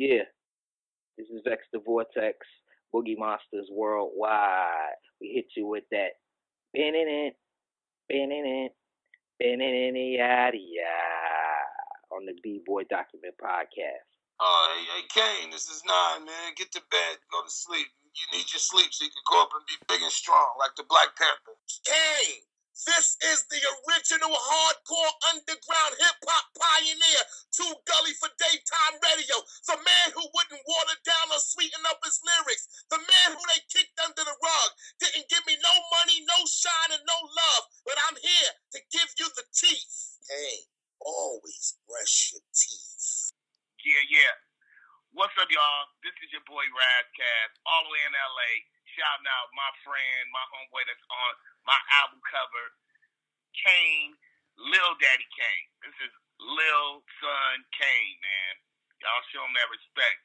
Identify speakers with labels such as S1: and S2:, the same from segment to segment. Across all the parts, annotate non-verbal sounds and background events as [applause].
S1: Yeah, this is Vex the Vortex, Boogie Monsters Worldwide. We hit you with that. It, banning it, it, yada yada. On the B Boy Document Podcast.
S2: Oh, hey, hey, Kane, this is Nine, man. Get to bed, go to sleep. You need your sleep so you can go up and be big and strong like the Black Panther. Kane! This is the original hardcore underground hip hop pioneer. Too gully for daytime radio. The man who wouldn't water down or sweeten up his lyrics. The man who they kicked under the rug. Didn't give me no money, no shine, and no love. But I'm here to give you the teeth. Hey, always brush your teeth.
S3: Yeah, yeah. What's up, y'all? This is your boy Ras Kass, all the way in LA. Shouting out my friend, my homeboy that's on my album cover, Kane, Lil Daddy Kane. This is Lil Son Kane, man. Y'all show him that respect.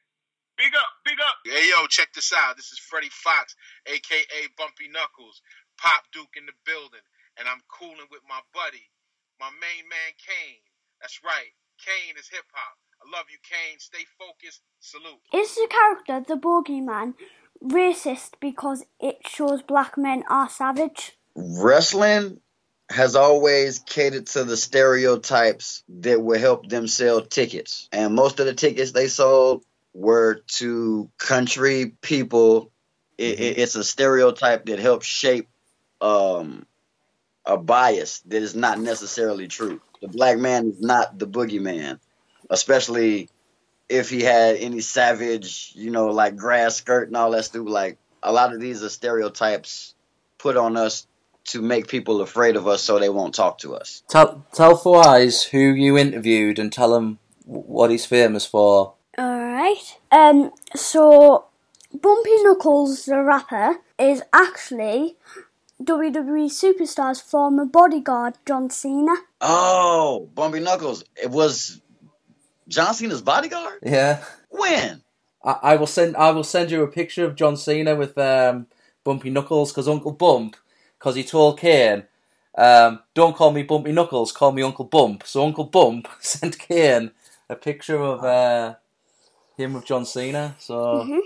S3: Big up, big up.
S2: Hey, yo, check this out. This is Freddie Foxxx, a.k.a. Bumpy Knuckles, Pop Duke in the building. And I'm cooling with my buddy, my main man, Kane. That's right. Kane is hip hop. I love you, Kane. Stay focused. Salute.
S4: Is the character, the bogeyman racist because it shows black men are savage?
S5: Wrestling has always catered to the stereotypes that would help them sell tickets. And most of the tickets they sold were to country people. It, it, it's a stereotype that helps shape um, a bias that is not necessarily true. The black man is not the boogeyman, especially if he had any savage, you know, like grass skirt and all that stuff. Like a lot of these are stereotypes put on us to make people afraid of us so they won't talk to us.
S6: Tell tell Four Eyes who you interviewed and tell him what he's famous for.
S4: Alright. Um, so, Bumpy Knuckles, the rapper, is actually WWE Superstar's former bodyguard, John Cena.
S5: Oh, Bumpy Knuckles. It was John Cena's bodyguard?
S6: Yeah.
S5: When?
S6: I, I will send I will send you a picture of John Cena with um, Bumpy Knuckles because Uncle Bump because he told Kane, um, "Don't call me Bumpy Knuckles, call me Uncle Bump." So Uncle Bump [laughs] sent Kane a picture of uh, him with John Cena. So
S4: Mhm.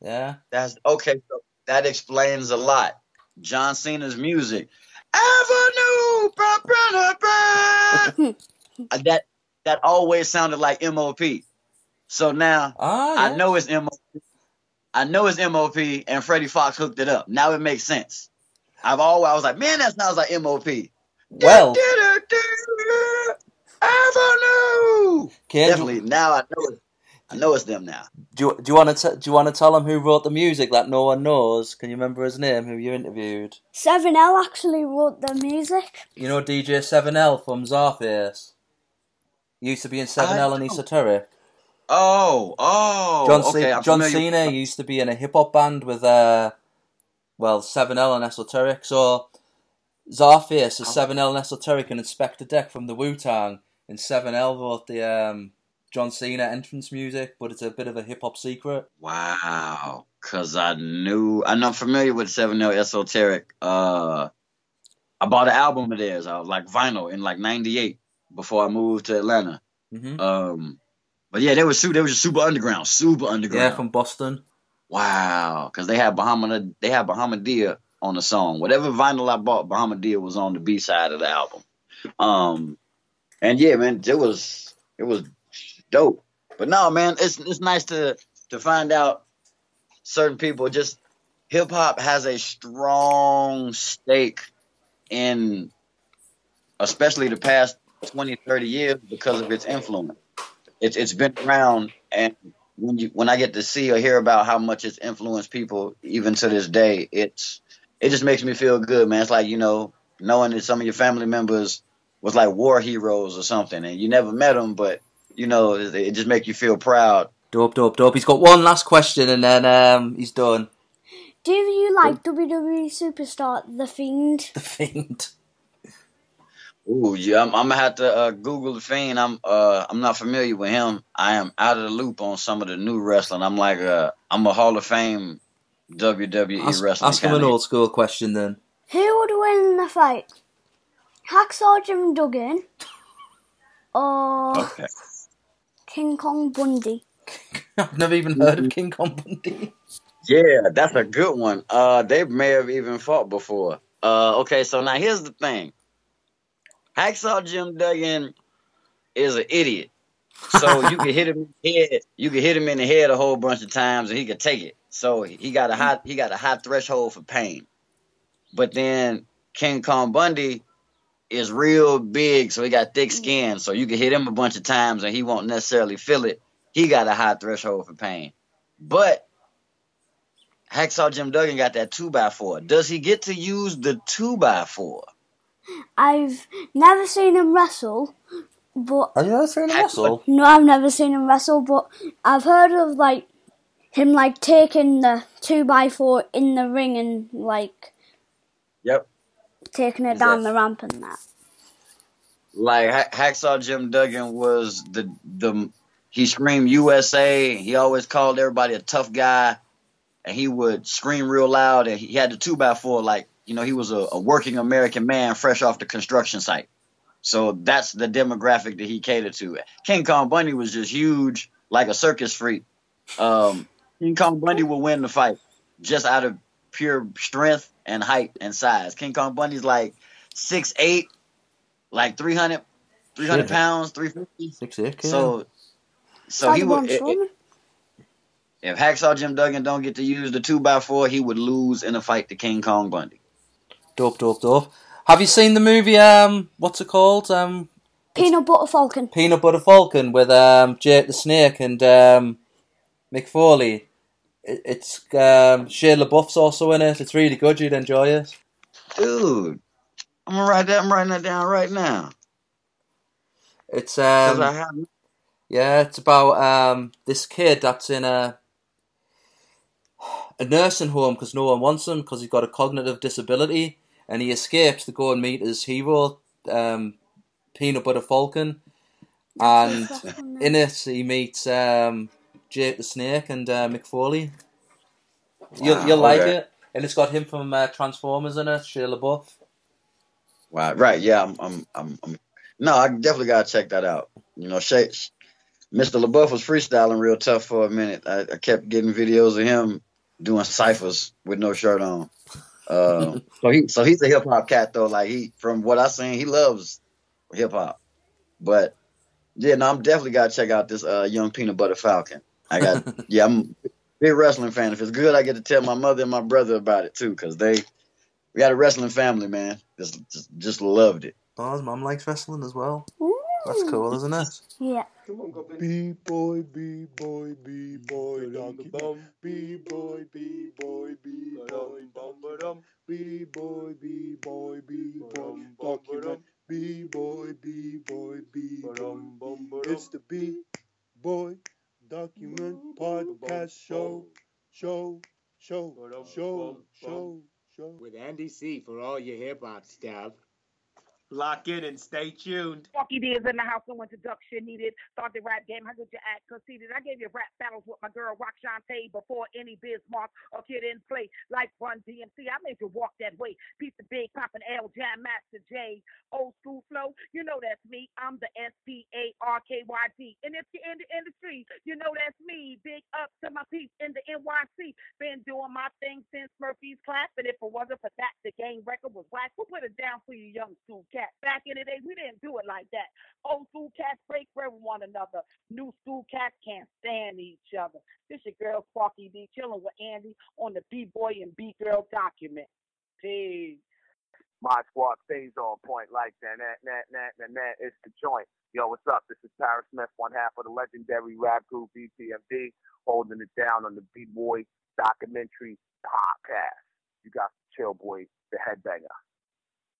S6: yeah,
S5: That's okay. So that explains a lot. John Cena's music, Avenue, [laughs] that that always sounded like MOP. So now
S6: ah,
S5: I know it's MOP. I know it's MOP, and Freddie Foxxx hooked it up. Now it makes sense. I've always I was like, man, that sounds like MOP.
S6: Well,
S5: Avenue.
S6: Kane,
S5: Definitely.
S6: do,
S5: Now I know it. I know it's them now.
S6: do, you- do you want to do you want to tell them who wrote the music that no one knows? Can you remember his name? Who you interviewed?
S4: 7L actually wrote the music.
S6: You know DJ Seven L from Czarface. He used to be in Seven L
S5: I
S6: and
S5: don't.
S6: Esoteric.
S5: Oh, oh.
S6: John,
S5: okay,
S6: Ce- John Cena used to be in a hip hop band with uh, well Seven L and Esoteric. So Czarface is Seven L and Esoteric and Inspectah Deck from the Wu Tang, and Seven L wrote the um, John Cena entrance music, but it's a bit of a hip hop secret.
S5: Wow, cause I knew I'm I'm familiar with Seven L Esoteric. Uh, I bought an album of theirs, uh, like vinyl, in like '98 before I moved to Atlanta.
S6: hmm
S5: Um, but yeah, they were su- they were just super underground, super underground.
S6: Yeah, from Boston.
S5: Wow, cause they had Bahama they had Bahamadia on the song. Whatever vinyl I bought, Bahamadia was on the B side of the album. Um, and yeah, man, it was it was dope. But no, man, it's it's nice to to find out certain people just hip hop has a strong stake in especially the past 20 30 years because of its influence. It's it's been around and when you when I get to see or hear about how much it's influenced people even to this day, it's it just makes me feel good, man. It's like, you know, knowing that some of your family members was like war heroes or something and you never met them, but you know, it, it just makes you feel proud.
S6: Dope, dope, dope. He's got one last question and then um, he's done.
S4: Do you like WWE Superstar The Fiend?
S6: The Fiend.
S5: Ooh, yeah, I'm, I'm gonna have to uh, Google the Fiend. I'm uh, I'm not familiar with him. I am out of the loop on some of the new wrestling. I'm like uh, I'm a Hall of Fame WWE
S6: Ask,
S5: wrestling.
S6: ask him an old school question then.
S4: Who would win the fight? Hacksaw Jim Duggan or
S5: Okay.
S4: King Kong Bundy? [laughs]
S6: I've never even heard of King Kong Bundy.
S5: Yeah, that's a good one. Uh, they may have even fought before. Uh, okay, so now here's the thing. Hacksaw Jim Duggan is an idiot. So you can hit him in the head. You can hit him in the head a whole bunch of times, and he could take it. So he got a high he got a high threshold for pain. But then King Kong Bundy is real big, so he got thick mm. skin. So you can hit him a bunch of times, and he won't necessarily feel it. He got a high threshold for pain. But Hacksaw Jim Duggan got that two by four. Does he get to use the two by four?
S4: I've never seen him wrestle, but
S6: Have you ever seen him wrestle?
S4: no, I've never seen him wrestle. But I've heard of like him like taking the two by four in the ring and like
S5: Yep.
S4: taking it
S5: Is
S4: down
S5: that-
S4: the ramp and that.
S5: Like Ha- Hacksaw Jim Duggan was the the he screamed USA. He always called everybody a tough guy, and he would scream real loud. And he had the two by four, like you know, he was a, a working American man fresh off the construction site. So that's the demographic that he catered to. King Kong Bundy was just huge, like a circus freak. Um, King Kong Bundy will win the fight just out of pure strength and height and size. King Kong Bundy's like six eight, like 300, 300
S6: Shit.
S5: pounds, 350.
S6: Six eight, yeah.
S5: So, so he would.
S4: Bond
S5: If, if Hacksaw Jim Duggan don't get to use the two by four, he would lose in a fight to King Kong Bundy.
S6: Dope, dope, dope. Have you seen the movie? Um, what's it called? Um,
S4: Peanut Butter Falcon.
S6: Peanut Butter Falcon with um Jake the Snake and um Mick Foley. It, it's um Shia LaBeouf's also in it. It's really good. You'd enjoy it.
S5: Dude, I'm gonna write that. I'm writing that down right now
S6: It's um Yeah, it's about um, this kid that's in a a nursing home because no one wants him because he's got a cognitive disability, and he escapes to go and meet his hero, um, Peanut Butter Falcon, and [laughs] in it he meets um, Jake the Snake and uh, Mick Foley. You'll
S5: Wow,
S6: you'll like it, and it's got him from uh, Transformers in it, Shia LaBeouf.
S5: Wow, right? Yeah, I'm. I'm. I'm, I'm no, I definitely gotta check that out. You know, Shay, Mr. LaBeouf was freestyling real tough for a minute. I, I kept getting videos of him doing ciphers with no shirt on. Uh, [laughs] so he, so he's a hip hop cat though. Like he, from what I seen, he loves hip hop. But yeah, no, I'm definitely gotta check out this uh, young peanut butter falcon. I got, [laughs] yeah, I'm a big wrestling fan. If it's good, I get to tell my mother and my brother about it too, because they, we got a wrestling family, man. Just, just, just loved it.
S6: Oh, his mum likes wrestling as well.
S4: Ooh.
S6: That's cool, isn't it?
S4: Yeah.
S7: B boy, B boy, B boy, donkey bum. B boy, B boy, B boy, bum. B boy, B boy, B boy, document. B boy, B boy, B boy. It's the B boy document podcast show, show, show, show, show, show.
S8: with Andy C for all your hip hop stuff.
S9: Lock in and stay tuned.
S10: Funky D is in the house, no introduction needed. Start the rap game, how good you act conceited. I gave you rap battles with my girl Rock Shantae before any Biz Markie or Kid 'n Play. Like Run DMC, I made you walk that way. Piece of big poppin' L Jam Master Jay. Old school flow, you know that's me. I'm the S P A R K Y D. And if you're in the industry, you know that's me. Big up to my piece in the NYC. Been doing my thing since Murphy's class. And if it wasn't for that, the game record was whack. Who put it down for you, young school cats? Back in the day, we didn't do it like that. Old school cats break with one another. New school cats can't stand each other. This your girl Sparky D chilling with Andy on the B Boy and B Girl document. Peace.
S3: My squad stays on point like that. That, that, that, that, that. It's the joint. Yo, what's up? This is Parrish Smith, one half of the legendary rap group EPMD, holding it down on the B Boy documentary podcast. You got the Chill Boy, the headbanger.